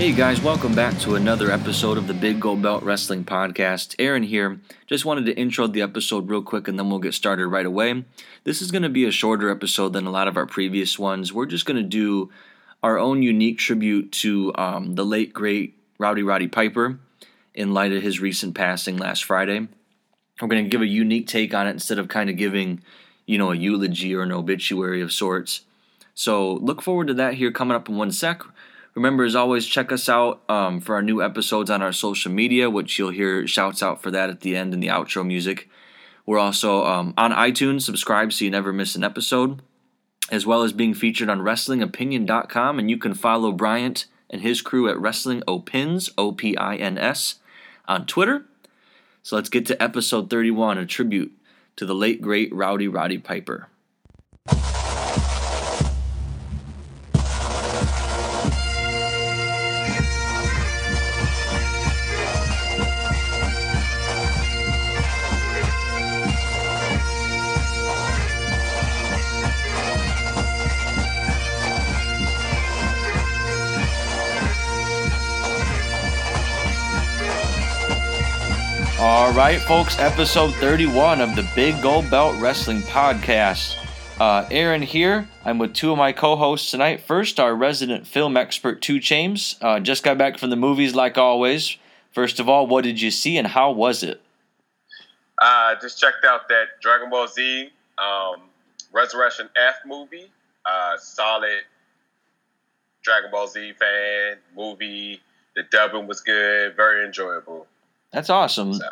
Hey guys, welcome back to another episode of the Big Gold Belt Wrestling Podcast. Aaron here. Just wanted to intro the episode real quick and then we'll get started right away. This is going to be a shorter episode than a lot of our previous ones. We're just going to do our own unique tribute to um, the late, great Rowdy Roddy Piper in light of his recent passing last Friday. We're going to give a unique take on it instead of kind of giving, you know, a eulogy or an obituary of sorts. So look forward to that here coming up in one sec. Remember, as always, check us out um, for our new episodes on our social media, which you'll hear shouts out for that at the end in the outro music. We're also um, on iTunes. Subscribe so you never miss an episode, as well as being featured on WrestlingOpinion.com. And you can follow Bryant and his crew at WrestlingOpins, O P I N S, on Twitter. So let's get to episode 31, a tribute to the late, great Rowdy Roddy Piper. Right, folks, episode 31 of the Big Gold Belt Wrestling Podcast. Uh, Aaron here. I'm with two of my co hosts tonight. First, our resident film expert, Two Chainz. Uh, just got back from the movies, like always. First of all, what did you see and how was it? Uh, just checked out that Dragon Ball Z um, Resurrection F movie. Uh, solid Dragon Ball Z fan movie. The dubbing was good, very enjoyable. That's awesome. So,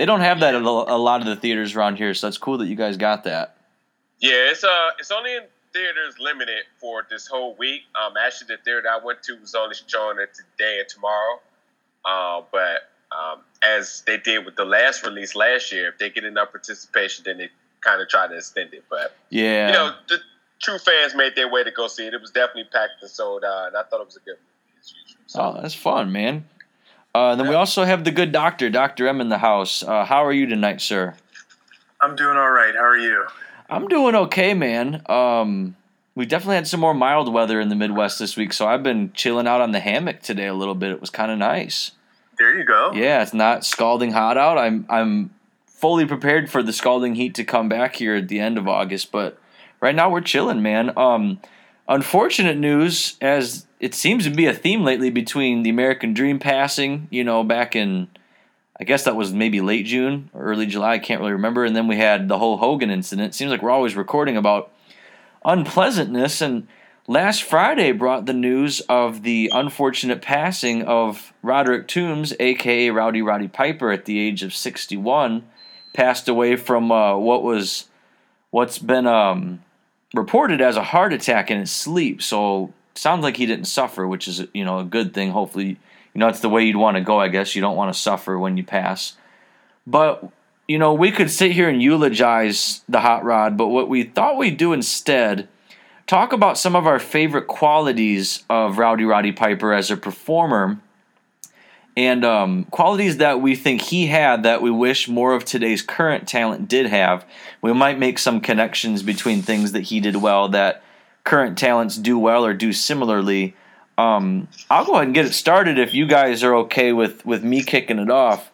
they don't have that at a lot of the theaters around here, so that's cool that you guys got that. Yeah, it's uh, it's only in theaters limited for this whole week. Um, actually, the theater I went to was only showing it today and tomorrow. Uh, but um, as they did with the last release last year, if they get enough participation, then they kind of try to extend it. But yeah, you know, the true fans made their way to go see it. It was definitely packed and sold out, and I thought it was a good movie. So. Oh, that's fun, man. Uh, then we also have the good doctor, Dr. M, in the house. Uh, how are you tonight, sir? I'm doing all right. How are you? I'm doing okay, man. Um, we definitely had some more mild weather in the Midwest this week, so I've been chilling out on the hammock today a little bit. It was kind of nice. There you go. Yeah, it's not scalding hot out. I'm I'm fully prepared for the scalding heat to come back here at the end of August, but right now we're chilling, man. Um, unfortunate news as it seems to be a theme lately between the American Dream passing, you know, back in I guess that was maybe late June or early July, I can't really remember, and then we had the whole Hogan incident. Seems like we're always recording about unpleasantness and last Friday brought the news of the unfortunate passing of Roderick Toombs, aka Rowdy Roddy Piper at the age of 61, passed away from uh, what was what's been um, reported as a heart attack in his sleep. So sounds like he didn't suffer, which is you know a good thing. Hopefully, you know that's the way you'd want to go. I guess you don't want to suffer when you pass. But you know we could sit here and eulogize the hot rod, but what we thought we'd do instead. Talk about some of our favorite qualities of Rowdy Roddy Piper as a performer and um, qualities that we think he had that we wish more of today's current talent did have. We might make some connections between things that he did well that current talents do well or do similarly. Um, I'll go ahead and get it started if you guys are okay with, with me kicking it off.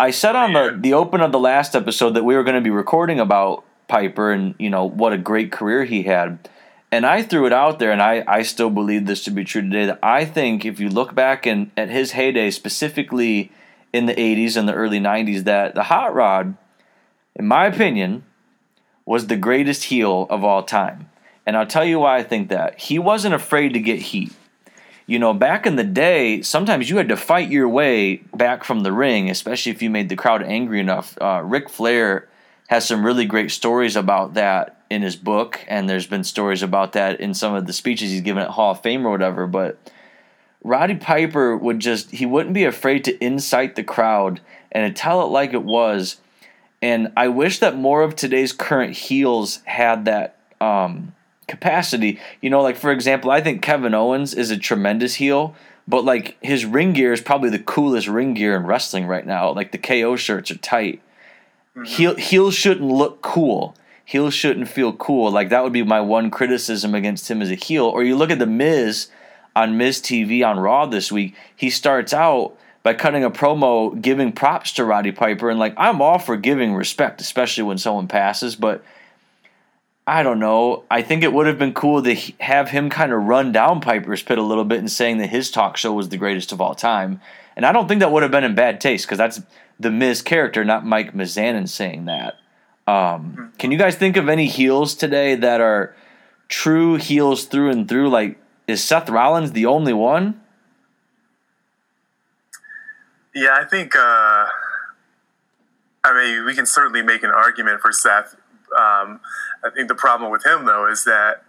I said on the, the open of the last episode that we were going to be recording about Piper and you know what a great career he had. And I threw it out there, and I, I still believe this to be true today. That I think if you look back in, at his heyday, specifically in the 80s and the early 90s, that the Hot Rod, in my opinion, was the greatest heel of all time. And I'll tell you why I think that. He wasn't afraid to get heat. You know, back in the day, sometimes you had to fight your way back from the ring, especially if you made the crowd angry enough. Uh, Ric Flair has some really great stories about that in his book, and there's been stories about that in some of the speeches he's given at Hall of Fame or whatever. But Roddy Piper would just, he wouldn't be afraid to incite the crowd and to tell it like it was. And I wish that more of today's current heels had that um, capacity. You know, like for example, I think Kevin Owens is a tremendous heel, but like his ring gear is probably the coolest ring gear in wrestling right now. Like the KO shirts are tight. Mm-hmm. Heel heels shouldn't look cool heels shouldn't feel cool. Like that would be my one criticism against him as a heel. Or you look at the Miz. on Miz TV on Raw this week, he starts out by cutting a promo giving props to Roddy Piper and like I'm all for giving respect, especially when someone passes, but I don't know. I think it would have been cool to have him kind of run down Piper's pit a little bit and saying that his talk show was the greatest of all time. And I don't think that would have been in bad taste because that's the Miz character, not Mike Mizanin saying that. Um, can you guys think of any heels today that are true heels through and through? Like, is Seth Rollins the only one? Yeah, I think. Uh, I mean, we can certainly make an argument for Seth. Um, I think the problem with him, though, is that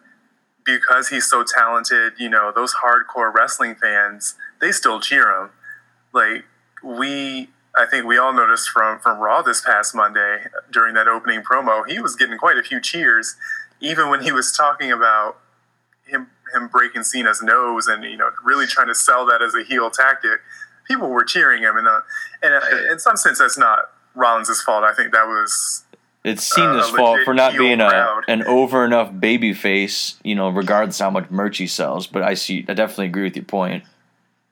because he's so talented, you know, those hardcore wrestling fans, they still cheer him. Like we, I think we all noticed from from Raw this past Monday during that opening promo, he was getting quite a few cheers, even when he was talking about him him breaking Cena's nose and you know really trying to sell that as a heel tactic people were cheering him, and uh, and uh, in some sense, that's not Rollins' fault. I think that was it's Cena's uh, fault for not being a, an over enough baby face, you know, regardless how much merch he sells. But I see, I definitely agree with your point.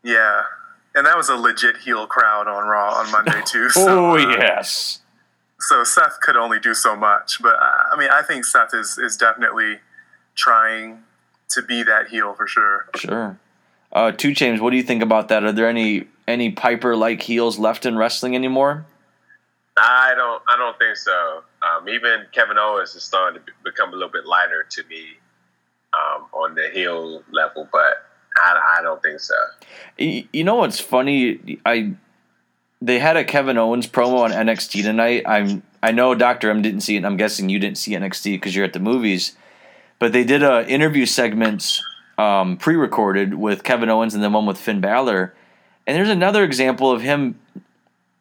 Yeah, and that was a legit heel crowd on Raw on Monday too. So, oh uh, yes. So Seth could only do so much, but uh, I mean, I think Seth is is definitely trying to be that heel for sure. Sure. Uh, 2 Chainz, what do you think about that? Are there any any Piper like heels left in wrestling anymore? I don't. I don't think so. Um, even Kevin Owens is starting to become a little bit lighter to me um, on the heel level, but I, don't think so. You know what's funny? I they had a Kevin Owens promo on NXT tonight. I'm I know Doctor M didn't see it. and I'm guessing you didn't see NXT because you're at the movies. But they did a interview segments um, pre-recorded with Kevin Owens and then one with Finn Balor and there's another example of him.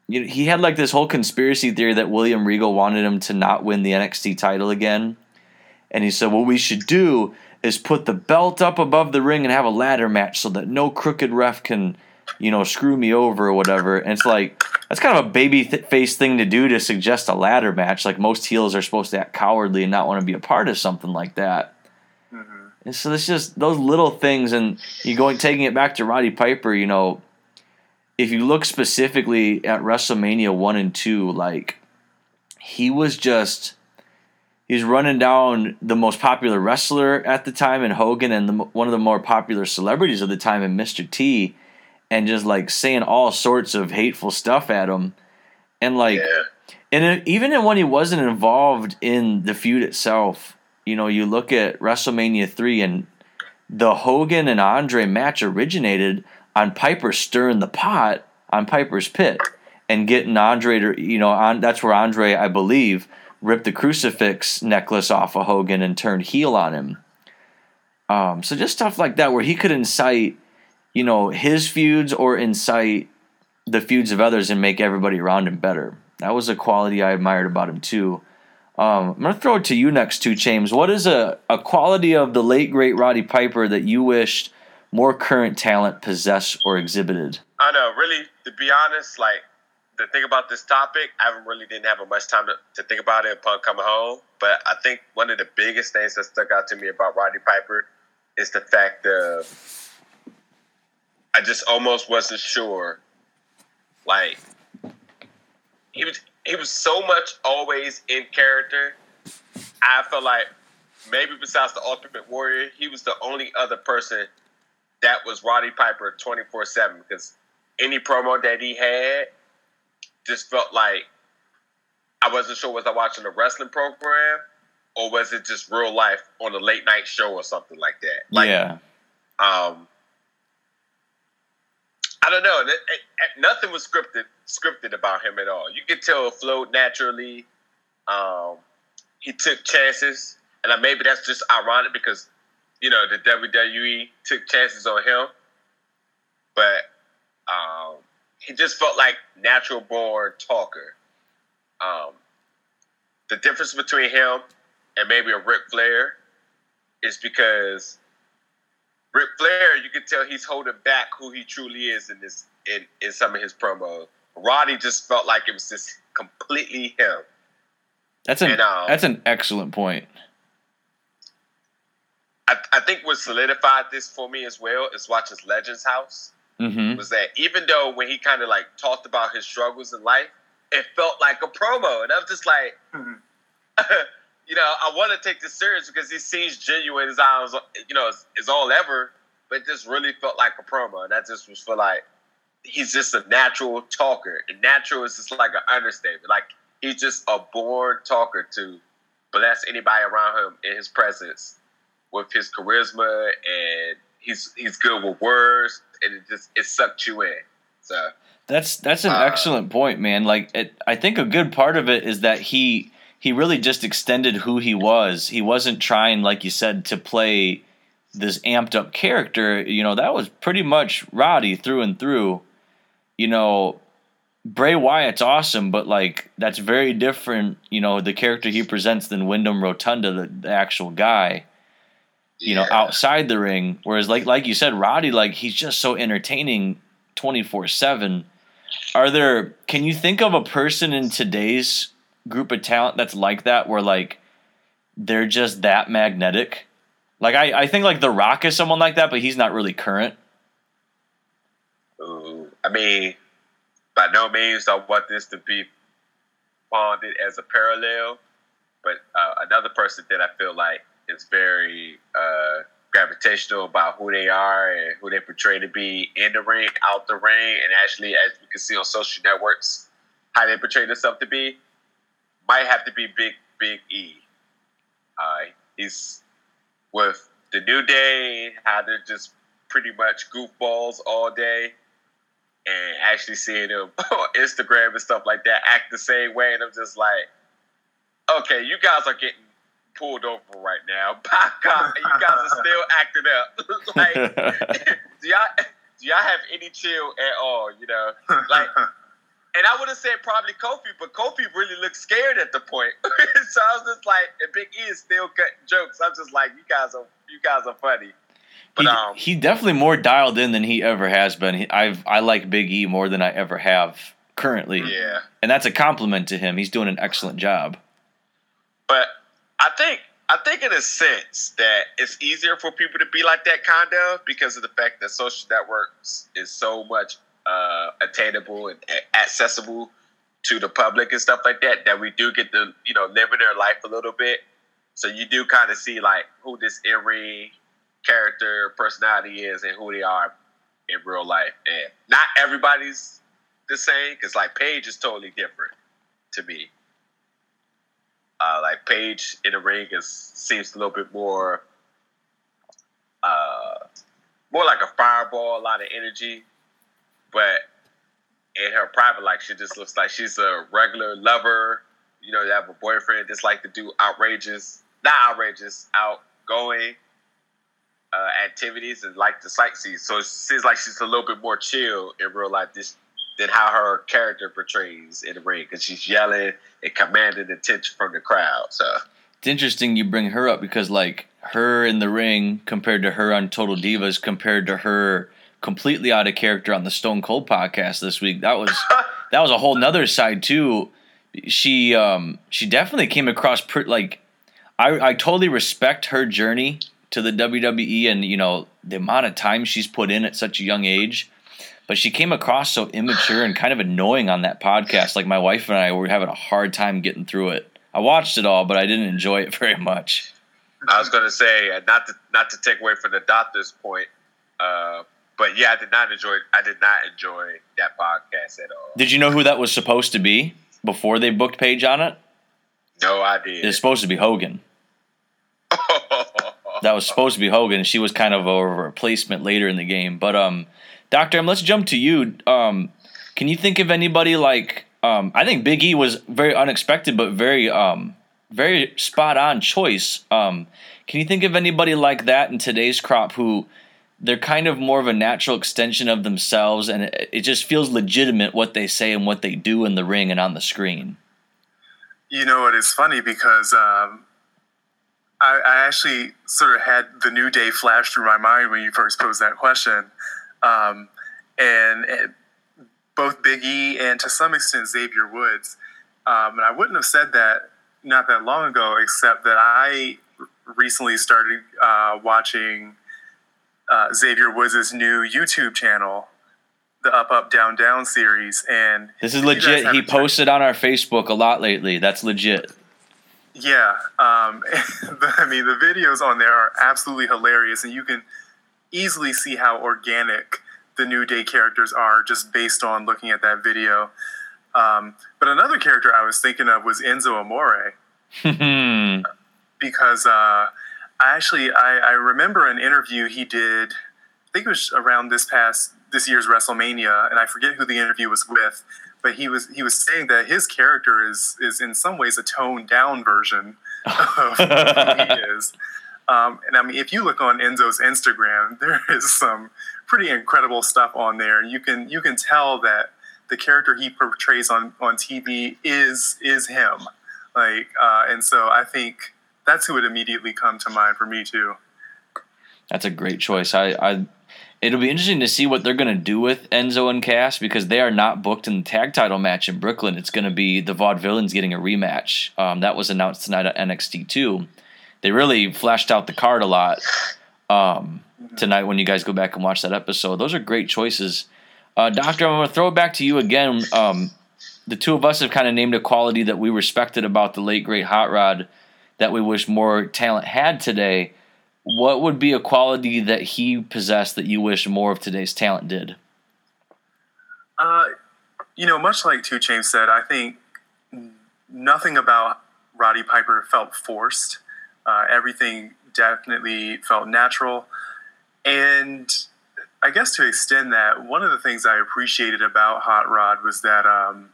You know, he had like this whole conspiracy theory that William Regal wanted him to not win the NXT title again. And he said, What we should do is put the belt up above the ring and have a ladder match so that no crooked ref can, you know, screw me over or whatever. And it's like, that's kind of a baby th- face thing to do to suggest a ladder match. Like most heels are supposed to act cowardly and not want to be a part of something like that. Mm-hmm. And so it's just those little things. And you going, taking it back to Roddy Piper, you know, if you look specifically at WrestleMania 1 and 2, like he was just he's running down the most popular wrestler at the time in Hogan and the, one of the more popular celebrities of the time in Mr. T and just like saying all sorts of hateful stuff at him and like yeah. and even when he wasn't involved in the feud itself, you know, you look at WrestleMania 3 and the Hogan and Andre match originated on Piper stirring the pot on Piper's pit and getting Andre to, you know, on that's where Andre, I believe, ripped the crucifix necklace off of Hogan and turned heel on him. Um, so just stuff like that where he could incite, you know, his feuds or incite the feuds of others and make everybody around him better. That was a quality I admired about him too. Um, I'm gonna throw it to you next, 2 Chainz. What is a, a quality of the late great Roddy Piper that you wished more current talent possessed or exhibited? I know, really, to be honest, like the thing about this topic, I really didn't have much time to, to think about it upon coming home. But I think one of the biggest things that stuck out to me about Roddy Piper is the fact that I just almost wasn't sure. Like he was he was so much always in character. I felt like maybe besides the Ultimate Warrior, he was the only other person that was Roddy Piper 24 7 because any promo that he had just felt like I wasn't sure was I watching a wrestling program or was it just real life on a late night show or something like that. Like, yeah. Um, I don't know. It, it, it, nothing was scripted scripted about him at all. You could tell it flowed naturally. Um, he took chances, and maybe that's just ironic because you know, the WWE took chances on him, but um, he just felt like natural born talker. Um, the difference between him and maybe a Ric Flair is because Ric Flair, you can tell he's holding back who he truly is in this in, in some of his promos. Roddy just felt like it was just completely him. That's an and, um, that's an excellent point. I, I think what solidified this for me as well is watching Legends House. Mm-hmm. Was that even though when he kind of like talked about his struggles in life, it felt like a promo, and I was just like, Mhm. you know, I want to take this serious because he seems genuine as I was, you know, as, as all ever, but it just really felt like a promo, and that just was for like he's just a natural talker, and natural is just like an understatement, like he's just a born talker to bless anybody around him in his presence with his charisma and he's he's good with words and it just it sucked you in. So That's that's an Uh, excellent point, man. Like it, I think a good part of it is that he he really just extended who he was. He wasn't trying, like you said, to play this amped up character. You know, that was pretty much Roddy through and through. You know, Bray Wyatt's awesome, but like that's very different. You know, the character he presents than Wyndham Rotunda, the, the actual guy you know, yeah. outside the ring. Whereas, like like you said, Roddy, like he's just so entertaining, twenty four seven. Are there? Can you think of a person in today's group of talent that's like that, where like they're just that magnetic? Like I, I think like The Rock is someone like that, but he's not really current. Ooh, I mean, by no means I want this to be bonded as a parallel, but uh, another person that I feel like is very uh, gravitational about who they are and who they portray to be in the ring, out the ring, and actually, as you can see on social networks, how they portray themselves to be, might have to be Big Big E. Uh, he's with the New Day, how they're just pretty much goofballs all day and actually seeing them on Instagram and stuff like that act the same way, and I'm just like, okay, you guys are getting pulled over right now. Back up, you guys are still acting up. like, do y'all do y'all have any chill at all? You know, like, and I would have said probably Kofi, but Kofi really looked scared at the point. so I was just like, and Big E is still cutting jokes. I'm just like, you guys are you guys are funny. But he, um, he definitely more dialed in than he ever has been. He, I've I like Big E more than I ever have currently, yeah. and that's a compliment to him. He's doing an excellent job. But I think I think in a sense that it's easier for people to be like that kind of because of the fact that social networks is so much uh, attainable and accessible to the public and stuff like that that we do get to you know live in their life a little bit. So you do kind of see like who this in-ring character personality is and who they are in real life. And not everybody's the same because like Paige is totally different to me. Uh, like Paige in the ring is seems a little bit more, uh, more like a fireball, a lot of energy. But in her private life, she just looks like she's a regular lover. You know, you have a boyfriend that's like to do outrageous, not outrageous, outgoing uh, activities and like to sightsee. So it seems like she's a little bit more chill in real life this, than how her character portrays in the ring because she's yelling and commanding attention from the crowd. So It's interesting you bring her up because like her in the ring compared to her on Total Divas compared to her completely out of character on the Stone Cold podcast this week. That was that was a whole nother side too. She um she definitely came across pretty like I I totally respect her journey to the WWE and you know the amount of time she's put in at such a young age. But she came across so immature and kind of annoying on that podcast. Like my wife and I were having a hard time getting through it. I watched it all, but I didn't enjoy it very much. I was going to say, uh, not to not to take away from the doctor's point, uh, but yeah, I did not enjoy. I did not enjoy that podcast at all. Did you know who that was supposed to be before they booked Paige on it? No I idea. It's supposed to be Hogan. That was supposed to be Hogan. She was kind of a replacement later in the game. But um, Doctor M, let's jump to you. Um, can you think of anybody like? Um, I think Big E was very unexpected, but very um, very spot on choice. Um, can you think of anybody like that in today's crop who? They're kind of more of a natural extension of themselves, and it, it just feels legitimate what they say and what they do in the ring and on the screen. You know, it is funny because um, I, I actually sort of had the new day flash through my mind when you first posed that question. Um, and it, both Big E and to some extent Xavier Woods. Um, and I wouldn't have said that not that long ago, except that I recently started uh, watching uh, Xavier Woods' new YouTube channel, the Up Up Down Down series, and this is legit. He posted on our Facebook a lot lately. That's legit. Yeah, um, I mean the videos on there are absolutely hilarious, and you can easily see how organic the New Day characters are just based on looking at that video. Um, but another character I was thinking of was Enzo Amore, because uh, I actually I, I remember an interview he did. I think it was around this past this year's WrestleMania, and I forget who the interview was with, but he was he was saying that his character is is in some ways a toned down version of who he is. Um, and I mean, if you look on Enzo's Instagram, there is some pretty incredible stuff on there. You can you can tell that the character he portrays on on TV is is him. Like, uh, and so I think that's who would immediately come to mind for me too. That's a great choice. I, I it'll be interesting to see what they're going to do with Enzo and Cass because they are not booked in the tag title match in Brooklyn. It's going to be the Vaudevillains getting a rematch. Um, that was announced tonight at NXT two. They really flashed out the card a lot um, tonight when you guys go back and watch that episode. Those are great choices. Uh, Doctor, I'm going to throw it back to you again. Um, the two of us have kind of named a quality that we respected about the late great Hot Rod that we wish more talent had today what would be a quality that he possessed that you wish more of today's talent did? Uh, you know, much like Two Chainz said, I think nothing about Roddy Piper felt forced. Uh, everything definitely felt natural. And I guess to extend that, one of the things I appreciated about Hot Rod was that um,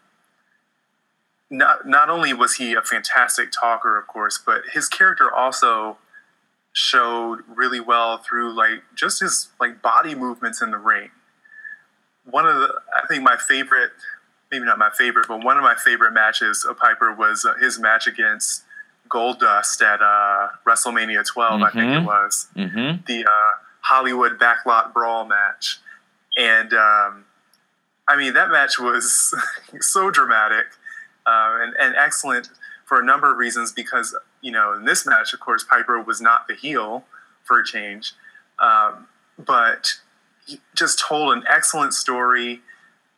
not not only was he a fantastic talker, of course, but his character also showed really well through like just his like body movements in the ring. One of the I think my favorite, maybe not my favorite, but one of my favorite matches of Piper was uh, his match against Goldust at uh, WrestleMania 12, mm-hmm. I think it mm-hmm. was mm-hmm. the uh, Hollywood Backlot Brawl match, and um, I mean that match was so dramatic uh, and, and excellent for a number of reasons because you know in this match of course piper was not the heel for a change um, but he just told an excellent story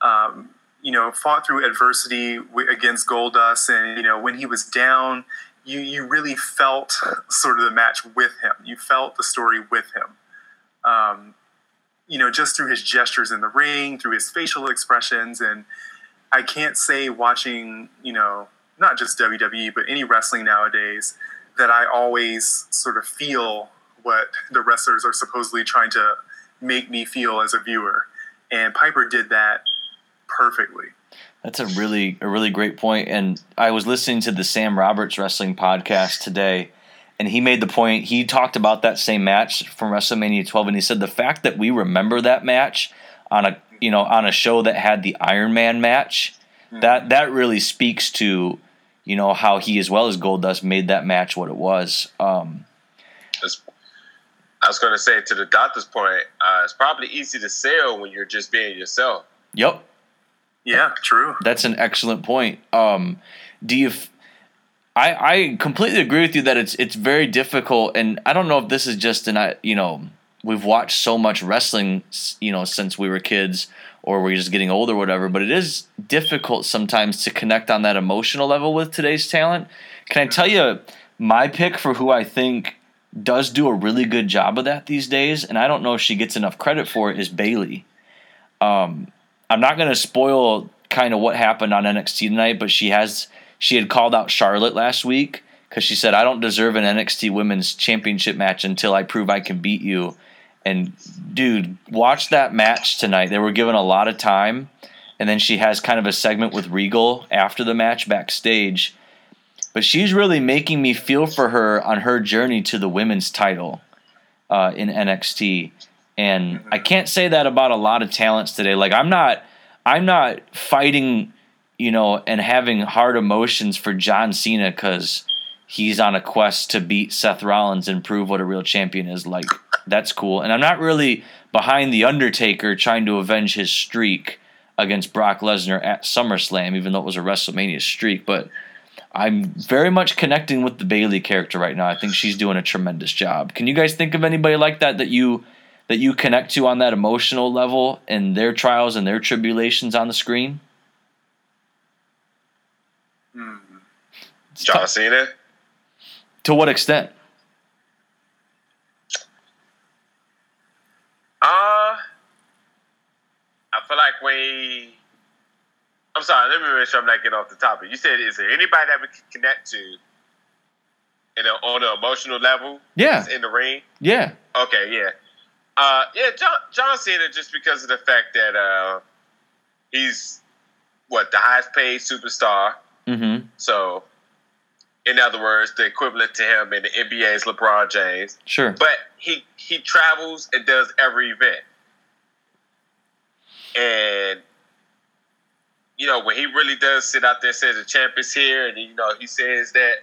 um, you know fought through adversity against goldust and you know when he was down you you really felt sort of the match with him you felt the story with him um, you know just through his gestures in the ring through his facial expressions and i can't say watching you know not just WWE, but any wrestling nowadays, that I always sort of feel what the wrestlers are supposedly trying to make me feel as a viewer. And Piper did that perfectly. That's a really a really great point. And I was listening to the Sam Roberts wrestling podcast today, and he made the point. He talked about that same match from WrestleMania 12, and he said the fact that we remember that match on a you know on a show that had the Iron Man match, mm-hmm. that that really speaks to you know how he as well as Goldust made that match what it was. Um, I was going to say to the doctor's point, uh, it's probably easy to sell when you're just being yourself. Yep. Yeah, true. That's an excellent point. Um, do you? F- I I completely agree with you that it's it's very difficult, and I don't know if this is just an you know we've watched so much wrestling you know since we were kids or we're just getting older, or whatever. But it is difficult sometimes to connect on that emotional level with today's talent. Can I tell you my pick for who I think does do a really good job of that these days? And I don't know if she gets enough credit for it. Is Bayley. Um, I'm not going to spoil kind of what happened on NXT tonight, but she has she had called out Charlotte last week because she said I don't deserve an NXT Women's Championship match until I prove I can beat you and dude, watch that match tonight. They were given a lot of time, and then she has kind of a segment with Regal after the match backstage. But she's really making me feel for her on her journey to the women's title uh, in NXT, and mm-hmm. I can't say that about a lot of talents today. Like I'm not, I'm not fighting, you know, and having hard emotions for John Cena because he's on a quest to beat Seth Rollins and prove what a real champion is like that's cool. And I'm not really behind The Undertaker trying to avenge his streak against Brock Lesnar at SummerSlam, even though it was a WrestleMania streak. But I'm very much connecting with the Bayley character right now. I think she's doing a tremendous job. Can you guys think of anybody like that that you that you connect to on that emotional level and their trials and their tribulations on the screen? Hmm. John Cena. To what extent? Uh, I feel like we. I'm sorry. Let me make sure I'm not getting off the topic. You said, is there anybody that we can connect to, you know, on an emotional level? Yeah. In the ring. Yeah. Okay. Yeah. Uh, yeah. John John Cena, just because of the fact that uh, he's what the highest paid superstar. Mm-hmm. So, in other words, the equivalent to him in the NBA is LeBron James. Sure. But he he travels and does every event. And you know, when he really does sit out there and says the champ is here and you know, he says that,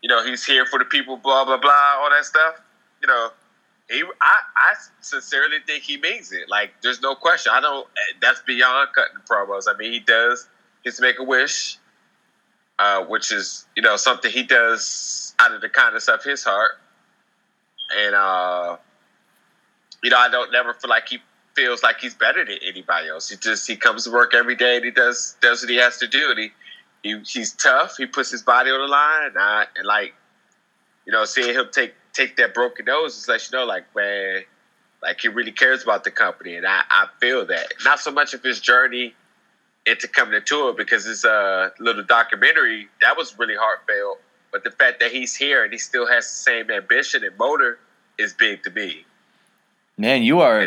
you know, he's here for the people, blah blah blah, all that stuff, you know, he I, I sincerely think he means it. Like there's no question. I don't that's beyond cutting promos. I mean he does his make a wish. Uh, which is, you know, something he does out of the kindness of his heart and uh, you know, I don't never feel like he feels like he's better than anybody else. He just he comes to work every day and he does does what he has to do, and he, he he's tough. He puts his body on the line, and, I, and like you know, seeing him take take that broken nose and let you know, like man, like he really cares about the company, and I I feel that not so much of his journey into coming to it because it's a little documentary that was really heartfelt but the fact that he's here and he still has the same ambition and motor is big to me. Man, you are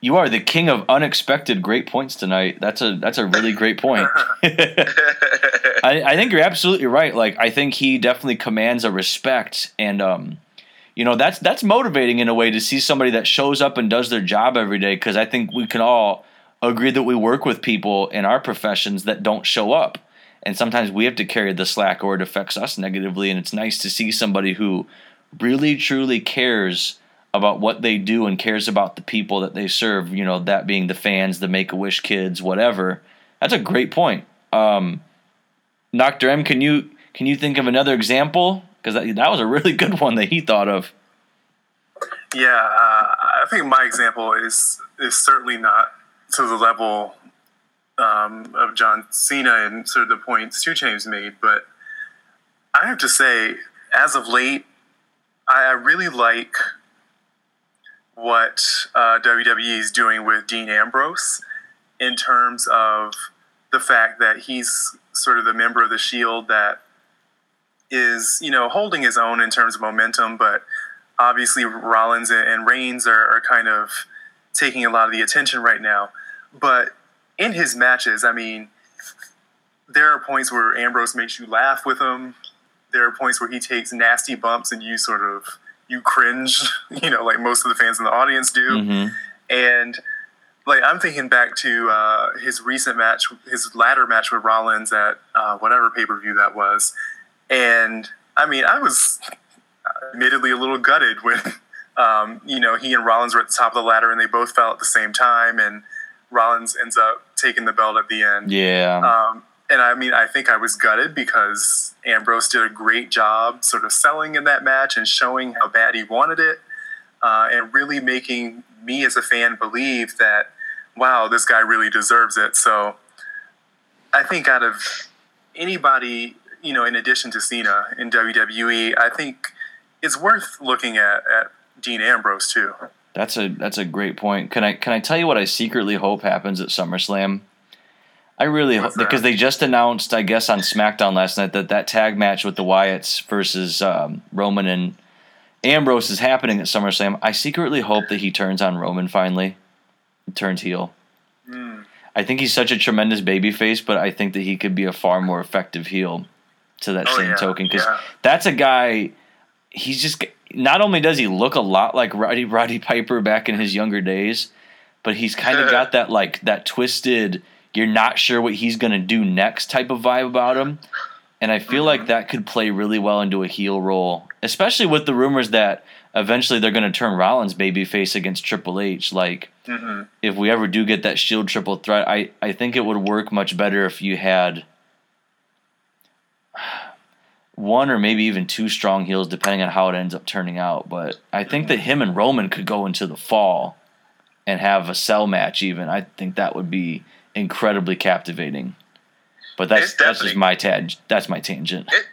you are the king of unexpected great points tonight. That's a that's a really great point. I, I think you're absolutely right. Like I think he definitely commands a respect, and um, you know that's that's motivating in a way to see somebody that shows up and does their job every day. Because I think we can all agree that we work with people in our professions that don't show up, and sometimes we have to carry the slack, or it affects us negatively. And it's nice to see somebody who really truly cares about what they do and cares about the people that they serve. You know, that being the fans, the Make a Wish kids, whatever. That's a great point. Um, Dr. M, can you can you think of another example? Because that, that was a really good one that he thought of. Yeah, uh, I think my example is is certainly not to the level um, of John Cena and sort of the points Two Chainz made, but I have to say, as of late, I really like what uh, WWE is doing with Dean Ambrose in terms of the fact that he's sort of the member of the Shield that is, you know, holding his own in terms of momentum, but obviously Rollins and Reigns are, are kind of taking a lot of the attention right now. But in his matches, I mean, there are points where Ambrose makes you laugh with him. There are points where he takes nasty bumps and you sort of you cringe, you know, like most of the fans in the audience do. Mm-hmm. And like I'm thinking back to uh, his recent match, his ladder match with Rollins at uh, whatever pay per view that was, and I mean I was admittedly a little gutted when um, you know he and Rollins were at the top of the ladder and they both fell at the same time, and Rollins ends up taking the belt at the end. Yeah. Um, and I mean, I think I was gutted because Ambrose did a great job sort of selling in that match and showing how bad he wanted it, uh, and really making me as a fan believe that, wow, this guy really deserves it. So I think out of anybody, you know, in addition to Cena in WWE, I think it's worth looking at, at Dean Ambrose too. That's a that's a great point. Can I can I tell you what I secretly hope happens at SummerSlam? I really hope because they just announced, I guess, on SmackDown last night that that tag match with the Wyatts versus um, Roman and Ambrose is happening at SummerSlam. I secretly hope that he turns on Roman finally, turns heel. Mm. I think he's such a tremendous babyface, but I think that he could be a far more effective heel to that Oh, same yeah, token because yeah. that's a guy. He's just not only does he look a lot like Roddy Roddy Piper back in his younger days, but he's kind of got that like that twisted. You're not sure what he's gonna do next type of vibe about him, and I feel Mm-hmm. like that could play really well into a heel role, especially with the rumors that eventually they're gonna turn Rollins babyface against Triple H. Like hmm if we ever do get that Shield triple threat, I I think it would work much better if you had. One or maybe even two strong heels, depending on how it ends up turning out. But I think that him and Roman could go into the fall and have a cell match. Even I think that would be incredibly captivating. But that's that's just my tag. That's my tangent. It,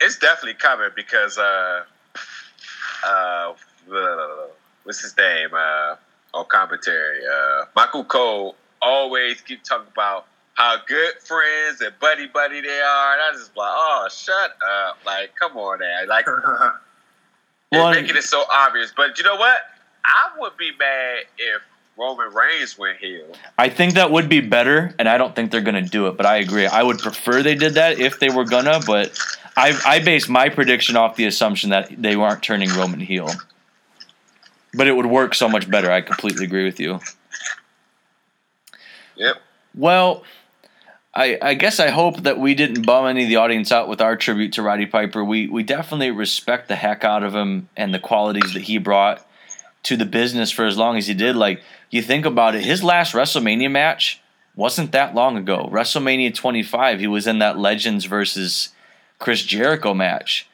it's definitely coming because uh, uh, what's his name? Uh, on commentary, uh, Michael Cole always keep talking about how good friends and buddy buddy they are. And I just like, oh, shut up! Like, come on, man. Like, well, making it so obvious. But you know what? I would be mad if Roman Reigns went heel. I think that would be better, and I don't think they're going to do it. But I agree. I would prefer they did that if they were gonna. But I I base my prediction off the assumption that they weren't turning Roman heel. But it would work so much better. I completely agree with you. Yep. Well, I, I guess I hope that we didn't bum any of the audience out with our tribute to Roddy Piper. We we definitely respect the heck out of him and the qualities that he brought to the business for as long as he did. Like you think about it, his last WrestleMania match wasn't that long ago. WrestleMania 25, he was in that Legends versus Chris Jericho match.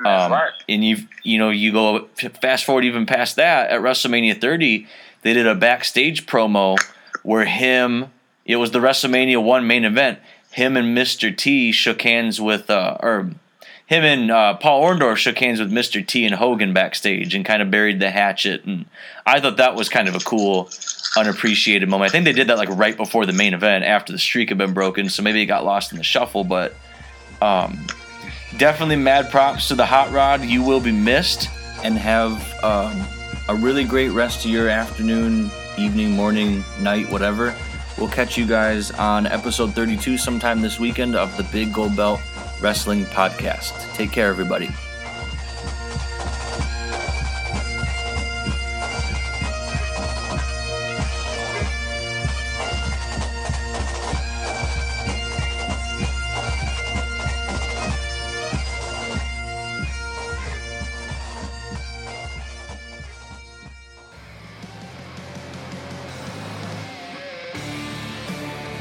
Um, right. And you you know you go fast forward even past that at WrestleMania 30, they did a backstage promo where him it was the WrestleMania one main event. Him and Mr. T shook hands with, uh, or him and uh, Paul Orndorff shook hands with Mr. T and Hogan backstage and kind of buried the hatchet. And I thought that was kind of a cool, unappreciated moment. I think they did that like right before the main event after the streak had been broken, so maybe it got lost in the shuffle. But um, definitely mad props to the Hot Rod. You will be missed and have um, a really great rest of your afternoon, evening, morning, night, whatever. We'll catch you guys on episode 32 sometime this weekend of the Big Gold Belt Wrestling Podcast. Take care, everybody.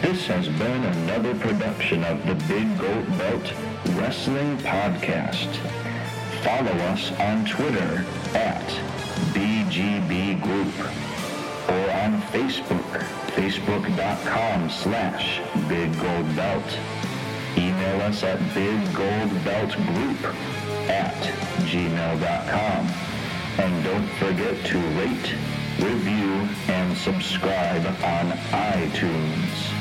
Has been another production of the Big Gold Belt Wrestling Podcast. Follow us on Twitter at BGB Group or on Facebook, facebook.com slash Big Gold Belt. Email us at biggoldbeltgroup at gmail.com. And don't forget to rate, review, and subscribe on iTunes.